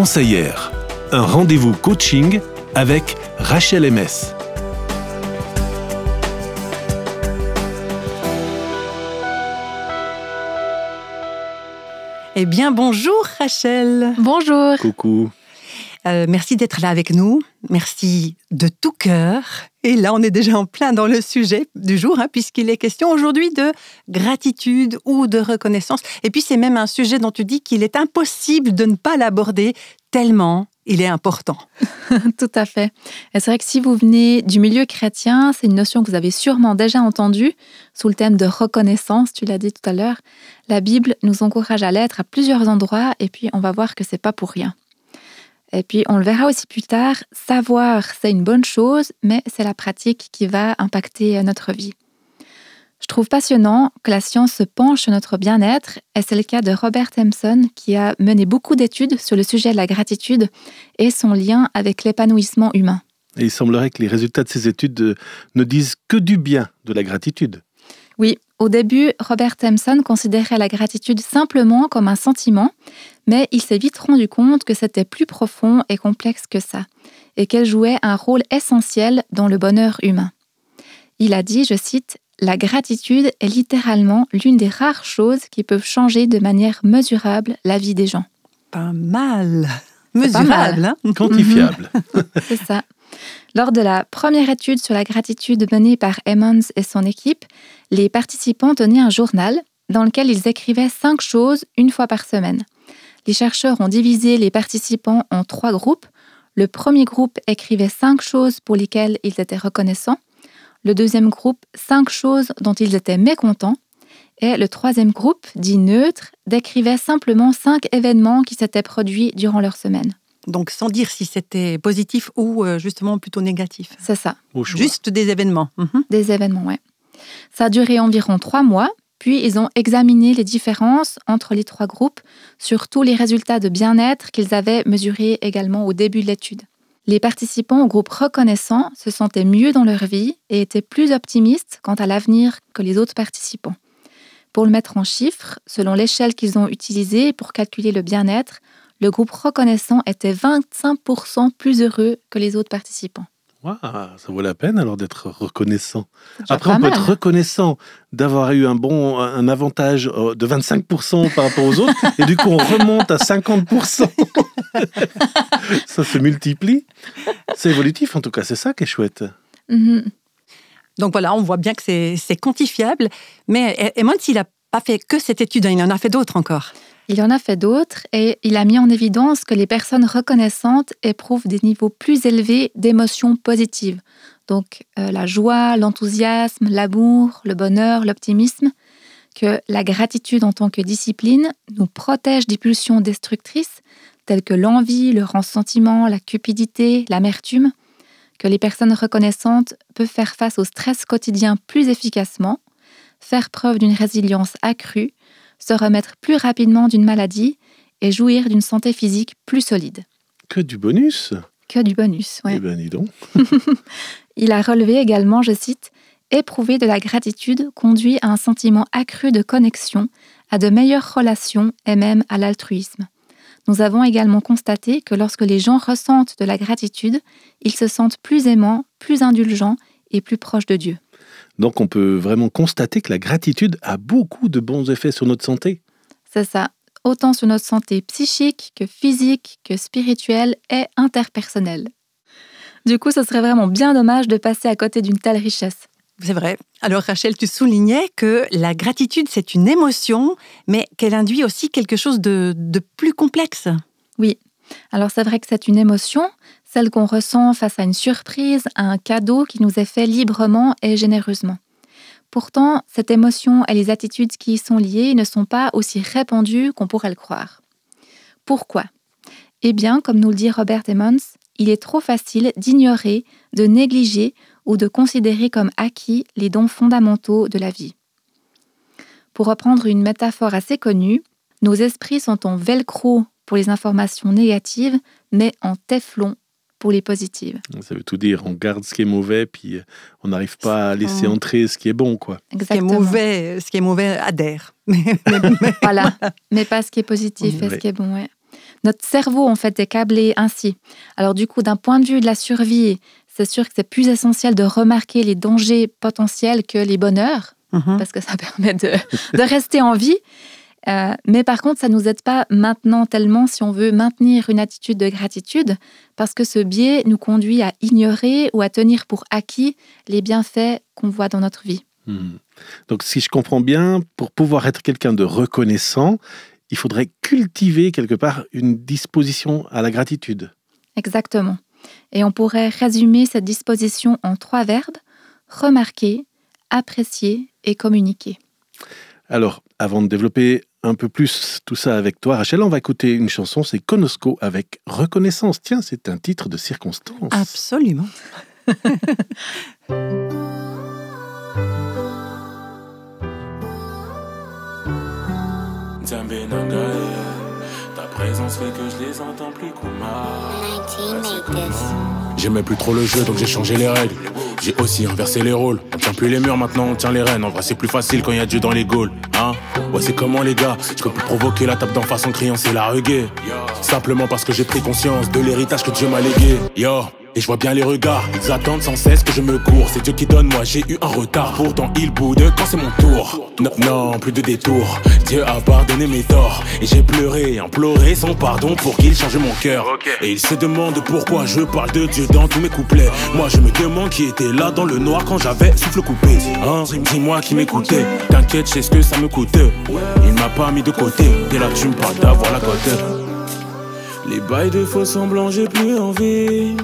conseillère. Un rendez-vous coaching avec Rachel MS. Eh bien, bonjour Rachel. Bonjour. Coucou. Euh, merci d'être là avec nous. Merci de tout cœur. Et là, on est déjà en plein dans le sujet du jour, hein, puisqu'il est question aujourd'hui de gratitude ou de reconnaissance. Et puis, c'est même un sujet dont tu dis qu'il est impossible de ne pas l'aborder tellement il est important. Tout à fait. C'est vrai que si vous venez du milieu chrétien, c'est une notion que vous avez sûrement déjà entendue sous le thème de reconnaissance, tu l'as dit tout à l'heure. La Bible nous encourage à l'être à plusieurs endroits et puis on va voir que c'est pas pour rien. Et puis on le verra aussi plus tard, savoir c'est une bonne chose, mais c'est la pratique qui va impacter notre vie. Je trouve passionnant que la science se penche sur notre bien-être, et c'est le cas de Robert Empson qui a mené beaucoup d'études sur le sujet de la gratitude et son lien avec l'épanouissement humain. Et il semblerait que les résultats de ces études euh, ne disent que du bien de la gratitude. Oui, au début, Robert Empson considérait la gratitude simplement comme un sentiment, mais il s'est vite rendu compte que c'était plus profond et complexe que ça, et qu'elle jouait un rôle essentiel dans le bonheur humain. Il a dit, je cite, la gratitude est littéralement l'une des rares choses qui peuvent changer de manière mesurable la vie des gens. Pas mal. Mesurable, hein quantifiable. C'est ça. Lors de la première étude sur la gratitude menée par Emmons et son équipe, les participants tenaient un journal dans lequel ils écrivaient cinq choses une fois par semaine. Les chercheurs ont divisé les participants en trois groupes. Le premier groupe écrivait cinq choses pour lesquelles ils étaient reconnaissants. Le deuxième groupe, cinq choses dont ils étaient mécontents. Et le troisième groupe, dit neutre, décrivait simplement cinq événements qui s'étaient produits durant leur semaine. Donc sans dire si c'était positif ou euh, justement plutôt négatif. C'est ça. Juste des événements. Mhm. Des événements, oui. Ça a duré environ trois mois, puis ils ont examiné les différences entre les trois groupes sur tous les résultats de bien-être qu'ils avaient mesurés également au début de l'étude. Les participants au groupe reconnaissant se sentaient mieux dans leur vie et étaient plus optimistes quant à l'avenir que les autres participants. Pour le mettre en chiffres, selon l'échelle qu'ils ont utilisée pour calculer le bien-être, le groupe reconnaissant était 25% plus heureux que les autres participants ça vaut la peine alors d'être reconnaissant. Après, on peut être reconnaissant d'avoir eu un bon, un avantage euh, de 25% par rapport aux autres, et du coup, on remonte à 50%. ça se multiplie. C'est évolutif, en tout cas, c'est ça qui est chouette. Mhm. Donc voilà, on voit bien que c'est quantifiable, mais Emond, s'il n'a pas fait que cette étude, hein, il en a fait d'autres encore. Il en a fait d'autres et il a mis en évidence que les personnes reconnaissantes éprouvent des niveaux plus élevés d'émotions positives. Donc euh, la joie, l'enthousiasme, l'amour, le bonheur, l'optimisme, que la gratitude en tant que discipline nous protège des pulsions destructrices telles que l'envie, le ressentiment, la cupidité, l'amertume, que les personnes reconnaissantes peuvent faire face au stress quotidien plus efficacement, faire preuve d'une résilience accrue, se remettre plus rapidement d'une maladie et jouir d'une santé physique plus solide. Que du bonus Que du bonus, oui. Eh bien, dis donc. Il a relevé également, je cite, Éprouver de la gratitude conduit à un sentiment accru de connexion, à de meilleures relations et même à l'altruisme. Nous avons également constaté que lorsque les gens ressentent de la gratitude, ils se sentent plus aimants, plus indulgents et plus proches de Dieu. Donc on peut vraiment constater que la gratitude a beaucoup de bons effets sur notre santé. C'est ça, autant sur notre santé psychique que physique, que spirituelle et interpersonnelle. Du coup, ce serait vraiment bien dommage de passer à côté d'une telle richesse. C'est vrai. Alors Rachel, tu soulignais que la gratitude, c'est une émotion, mais qu'elle induit aussi quelque chose de, de plus complexe. Oui. Alors c'est vrai que c'est une émotion, celle qu'on ressent face à une surprise, à un cadeau qui nous est fait librement et généreusement. Pourtant, cette émotion et les attitudes qui y sont liées ne sont pas aussi répandues qu'on pourrait le croire. Pourquoi? Eh bien, comme nous le dit Robert Emmons, il est trop facile d'ignorer, de négliger ou de considérer comme acquis les dons fondamentaux de la vie. Pour reprendre une métaphore assez connue, nos esprits sont en velcro pour les informations négatives, mais en téflon pour les positives. Ça veut tout dire, on garde ce qui est mauvais, puis euh, on n'arrive pas à laisser entrer ce qui est bon. quoi. Ce qui est mauvais, ce qui est mauvais adhère. voilà, mais pas ce qui est positif et ce qui est bon. notre cerveau en fait est câblé ainsi. Alors du coup, d'un point de vue de la survie, c'est sûr que c'est plus essentiel de remarquer les dangers potentiels que les bonheurs, mhm. parce que ça permet de, rester en vie. Euh, mais par contre, ça ne nous aide pas maintenant tellement si on veut maintenir une attitude de gratitude, parce que ce biais nous conduit à ignorer ou à tenir pour acquis les bienfaits qu'on voit dans notre vie. Hmm. Donc si je comprends bien, pour pouvoir être quelqu'un de reconnaissant, il faudrait cultiver quelque part une disposition à la gratitude. Exactement. Et on pourrait résumer cette disposition en trois verbes, remarquer, apprécier et communiquer. Alors, avant de développer un peu plus tout ça avec toi, Rachel, on va écouter une chanson, c'est Conosco avec Reconnaissance. Tiens, c'est un titre de circonstance. Absolument. Ta présence fait que je les entends plus J'aimais plus trop le jeu donc j'ai changé les règles. J'ai aussi inversé les rôles. On tient plus les murs maintenant, on tient les rênes. En vrai, c'est plus facile quand y a Dieu dans les Gaules. Hein Ouais, c'est comment les gars? Je peux plus provoquer la tape d'en face en criant c'est la reggae. Simplement parce que j'ai pris conscience de l'héritage que Dieu m'a légué. Yo et je vois bien les regards, ils attendent sans cesse que je me cours. C'est Dieu qui donne, moi j'ai eu un retard. Pourtant il boude quand c'est mon tour. Non, non, plus de détours. Dieu a pardonné mes torts. Et j'ai pleuré, imploré son pardon pour qu'il change mon cœur. Et il se demande pourquoi je parle de Dieu dans tous mes couplets. Moi je me demande qui était là dans le noir quand j'avais souffle coupé. Hein, dis-moi qui m'écoutait. T'inquiète, je sais ce que ça me coûte. Il m'a pas mis de côté. Dès là tu me parles d'avoir la cote. Les bails de faux semblants, j'ai plus envie.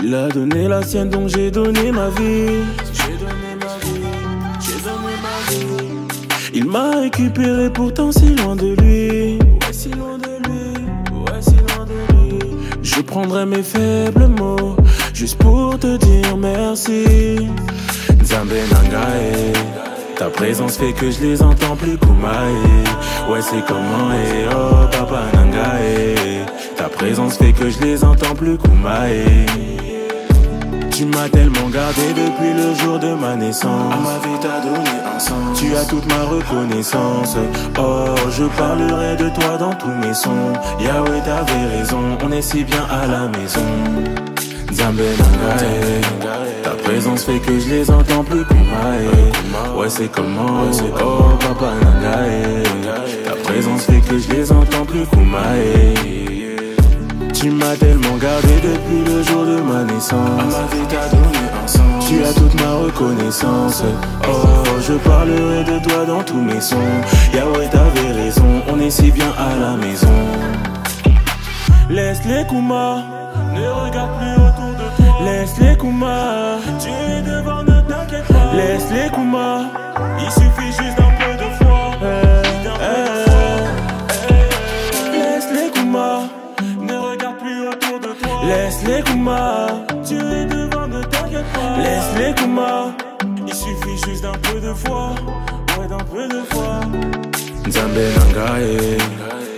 Il a donné la sienne, donc j'ai donné ma vie. J'ai donné ma vie, j'ai donné ma vie. Il m'a récupéré pourtant si loin de lui. Ouais, si loin de lui, ouais, si loin de lui. Je prendrai mes faibles mots, juste pour te dire merci. Nzambe. Ta présence fait que je les entends plus Kumae. Ouais, c'est comment, et oh, Papa Nangae. Ta présence fait que je les entends plus Kumae. Tu m'as tellement gardé depuis le jour de ma naissance. À ma vie t'as donné un sens. Tu as toute ma reconnaissance. Oh, je parlerai de toi dans tous mes sons. Yahweh t'avais raison, on est si bien à la maison. Ta présence fait que je les entends plus Kumae. Ouais, c'est comment, oh, Papa Nangae. Ta présence fait que je les entends plus Kumae. Tu m'as tellement gardé depuis le jour de ma naissance. Ma vie t'as donné un sens. Tu as toute ma reconnaissance. Oh, je parlerai de toi dans tous mes sons. Yahweh t'avais raison, on est si bien à la maison. Laisse les Kuma, ne regarde plus autour de toi. Laisse les Kuma, tu es devant, ne t'inquiète pas. Laisse les Kuma, il suffit juste d'un peu de foi. Laisse les Kuma, tu es devant, ne t'inquiète pas. Laisse les Kuma, il suffit juste d'un peu de foi, ouais, d'un peu de foi. Nzambe Nangae,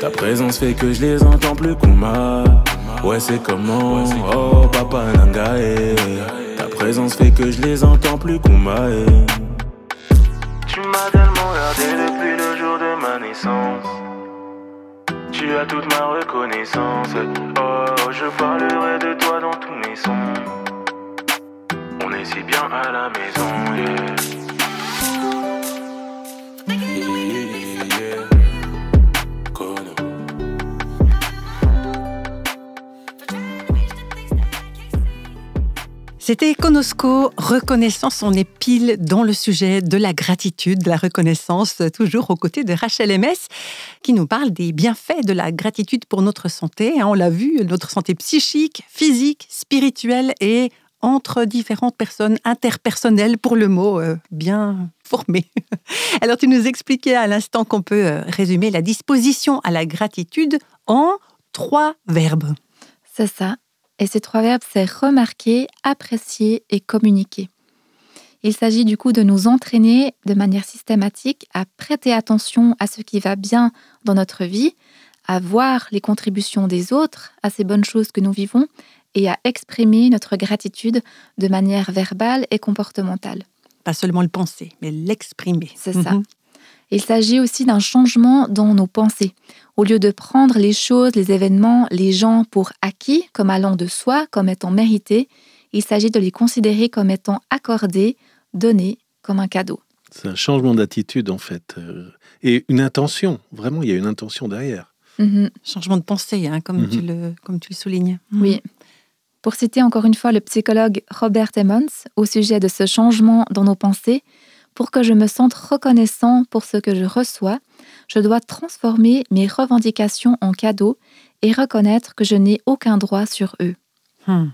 ta présence fait que je les entends plus Kuma. Ouais, c'est comment, oh papa Nangae. Ta présence fait que je les entends plus Kuma. Tu m'as tellement gardé depuis le jour de ma naissance. Tu as toute ma reconnaissance. Oh, je parlerai C'était Konosko, reconnaissance, on est pile dans le sujet de la gratitude, de la reconnaissance, toujours aux côtés de Rachel MS, qui nous parle des bienfaits de la gratitude pour notre santé. Hein, on l'a vu, notre santé psychique, physique, spirituelle et entre différentes personnes, interpersonnelles pour le mot euh, bien formé. Alors tu nous expliquais à l'instant qu'on peut euh, résumer la disposition à la gratitude en trois verbes. C'est ça. Et ces trois verbes, c'est remarquer, apprécier et communiquer. Il s'agit du coup de nous entraîner de manière systématique à prêter attention à ce qui va bien dans notre vie, à voir les contributions des autres à ces bonnes choses que nous vivons et à exprimer notre gratitude de manière verbale et comportementale. Pas seulement le penser, mais l'exprimer. C'est ça. Mhm. Il s'agit aussi d'un changement dans nos pensées. Au lieu de prendre les choses, les événements, les gens pour acquis, comme allant de soi, comme étant mérités, il s'agit de les considérer comme étant accordés, donnés, comme un cadeau. C'est un changement d'attitude en fait. Euh, et une intention, vraiment, il y a une intention derrière. Mhm. Changement de pensée, hein, comme, tu mhm. le, comme tu le soulignes. Oui. Pour citer encore une fois le psychologue Robert Emmons au sujet de ce changement dans nos pensées, pour que je me sente reconnaissant pour ce que je reçois, je dois transformer mes revendications en cadeaux et reconnaître que je n'ai aucun droit sur eux. Hmm.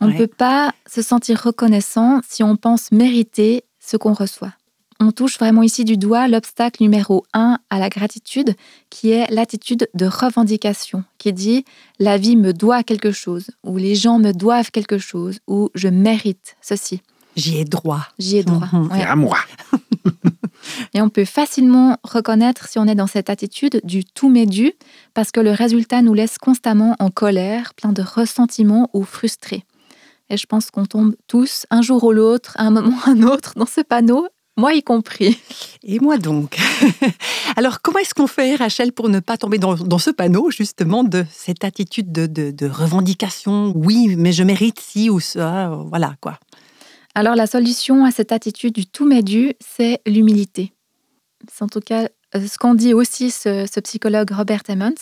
On ne peut pas se sentir reconnaissant si on pense mériter ce qu'on reçoit. On touche vraiment ici du doigt l'obstacle numéro un à la gratitude, qui est l'attitude de revendication, qui dit la vie me doit quelque chose, ou les gens me doivent quelque chose, ou je mérite ceci. J'y ai droit. J'y ai droit. Mhm. C'est à moi. Et on peut facilement reconnaître si on est dans cette attitude du tout m'est dû, parce que le résultat nous laisse constamment en colère, plein de ressentiment ou frustrés. Et je pense qu'on tombe tous, un jour ou l'autre, à un moment ou un autre, dans ce panneau, moi y compris. Et moi donc. Alors comment est-ce qu'on fait, Rachel, pour ne pas tomber dans, ce panneau, justement, de cette attitude de, de, revendication? Oui, mais je mérite ci ou ça, voilà quoi. Alors la solution à cette attitude du tout m'est dû, c'est l'humilité. C'est en tout cas euh, ce qu'en dit aussi ce, ce psychologue Robert Emmons.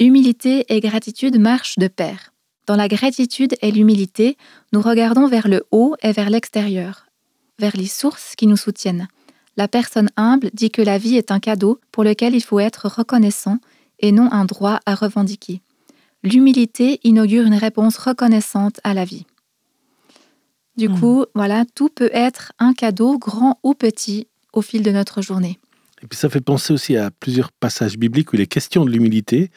Humilité et gratitude marchent de pair. Dans la gratitude et l'humilité, nous regardons vers le haut et vers l'extérieur, vers les sources qui nous soutiennent. La personne humble dit que la vie est un cadeau pour lequel il faut être reconnaissant et non un droit à revendiquer. L'humilité inaugure une réponse reconnaissante à la vie. Du hmm. coup, voilà, tout peut être un cadeau, grand ou petit, au fil de notre journée. Et puis ça fait penser aussi à plusieurs passages bibliques où il est question de l'humilité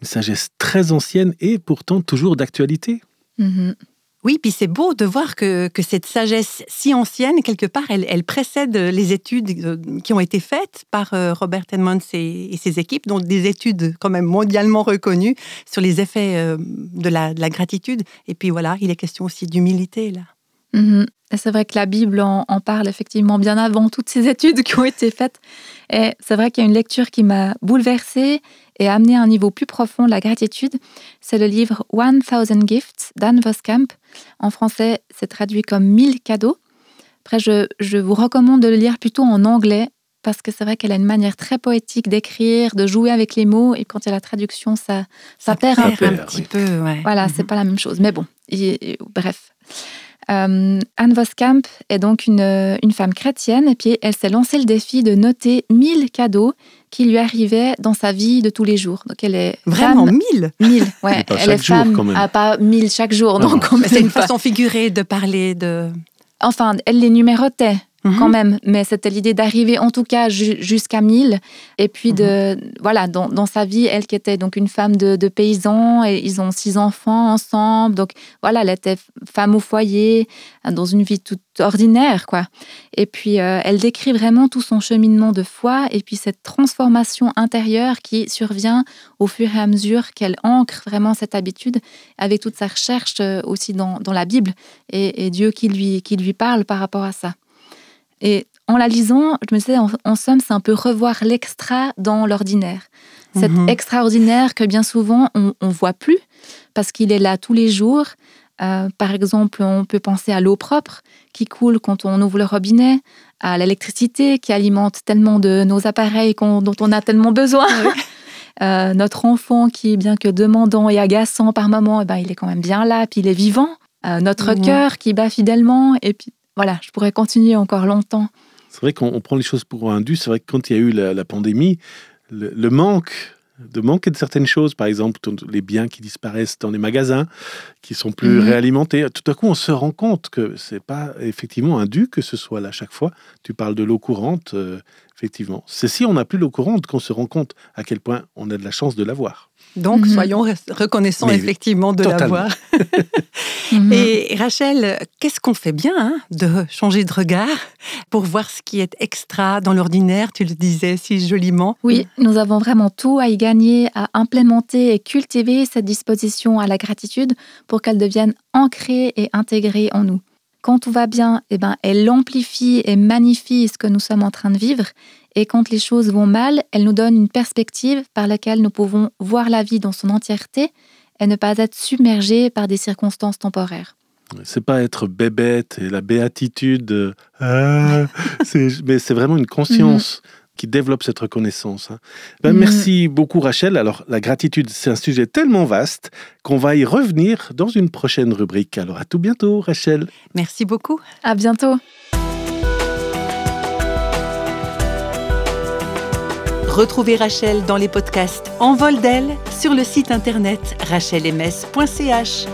une sagesse très ancienne et pourtant toujours d'actualité. Mhm. Oui, puis c'est beau de voir que, cette sagesse si ancienne, quelque part, elle, précède les études euh, qui ont été faites par euh, Robert Edmonds et, ses équipes, donc des études quand même mondialement reconnues sur les effets euh, de la, gratitude. Et puis voilà, il est question aussi d'humilité là. Mhm. C'est vrai que la Bible en, parle effectivement bien avant toutes ces études qui ont été faites. Et c'est vrai qu'il y a une lecture qui m'a bouleversée et amené à un niveau plus profond la gratitude. C'est le livre One Thousand Gifts d'Anne Voskamp. En français, c'est traduit comme Mille cadeaux. Après, je, je vous recommande de le lire plutôt en anglais parce que c'est vrai qu'elle a une manière très poétique d'écrire, de jouer avec les mots, et quand il y a la traduction, ça, ça, perd, un, peu. un petit peu. Ouais. Voilà, c'est mhm. pas la même chose. Mais bon, bref. Euh, Anne Voskamp est donc une, une, femme chrétienne et puis elle s'est lancé le défi de noter 1000 cadeaux qui lui arrivaient dans sa vie de tous les jours. Donc elle est vraiment 1000 1000, ouais. elle est femme, quand même. Ah, pas 1000 chaque jour. donc c'est une façon figurée de parler de. Enfin, elle les numérotait. Mhm. quand même. Mais c'était l'idée d'arriver en tout cas jusqu'à 1000. Et puis, de, mhm. voilà, dans, sa vie, elle qui était donc une femme de, de, paysan, et ils ont six enfants ensemble. Donc voilà, elle était femme au foyer, dans une vie toute ordinaire, quoi. Et puis, euh, elle décrit vraiment tout son cheminement de foi et puis cette transformation intérieure qui survient au fur et à mesure qu'elle ancre vraiment cette habitude avec toute sa recherche euh, aussi dans, dans la Bible et, et Dieu qui lui, qui lui parle par rapport à ça. Et en la lisant, je me disais, en, somme, c'est un peu revoir l'extra dans l'ordinaire. Cet mhm. extraordinaire que bien souvent, on ne voit plus parce qu'il est là tous les jours. Euh, par exemple, on peut penser à l'eau propre qui coule quand on ouvre le robinet, à l'électricité qui alimente tellement de nos appareils dont on a tellement besoin. Euh, notre enfant qui, bien que demandant et agaçant par moments, eh ben, il est quand même bien là, puis il est vivant. Euh, notre cœur qui bat fidèlement, et puis voilà, je pourrais continuer encore longtemps. C'est vrai qu'on prend les choses pour un dû. C'est vrai que quand il y a eu la, pandémie, le, manque de manquer de certaines choses, par exemple les biens qui disparaissent dans les magasins, qui sont plus mhm. réalimentés. Tout à coup, on se rend compte que c'est pas effectivement un dû que ce soit là chaque fois. Tu parles de l'eau courante, euh, effectivement. C'est si on n'a plus l'eau courante qu'on se rend compte à quel point on a de la chance de l'avoir. Donc, mhm. soyons reconnaissants effectivement de l'avoir. Mhm. Et Rachel, qu'est-ce qu'on fait bien hein, de changer de regard pour voir ce qui est extra dans l'ordinaire Tu le disais si joliment? Oui, nous avons vraiment tout à y gagner, à implémenter et cultiver cette disposition à la gratitude pour qu'elle devienne ancrée et intégrée en nous. Quand tout va bien, eh ben, elle amplifie et magnifie ce que nous sommes en train de vivre. Et quand les choses vont mal, elle nous donne une perspective par laquelle nous pouvons voir la vie dans son entièreté et ne pas être submergés par des circonstances temporaires. C'est pas être bébête et la béatitude, ah, mais c'est vraiment une conscience. Qui développe cette reconnaissance. Hein. Ben. Merci beaucoup Rachel. Alors la gratitude, c'est un sujet tellement vaste qu'on va y revenir dans une prochaine rubrique. Alors à tout bientôt Rachel. Merci beaucoup. À bientôt. Retrouvez Rachel dans les podcasts En vol d'elle sur le site internet rachelms.ch.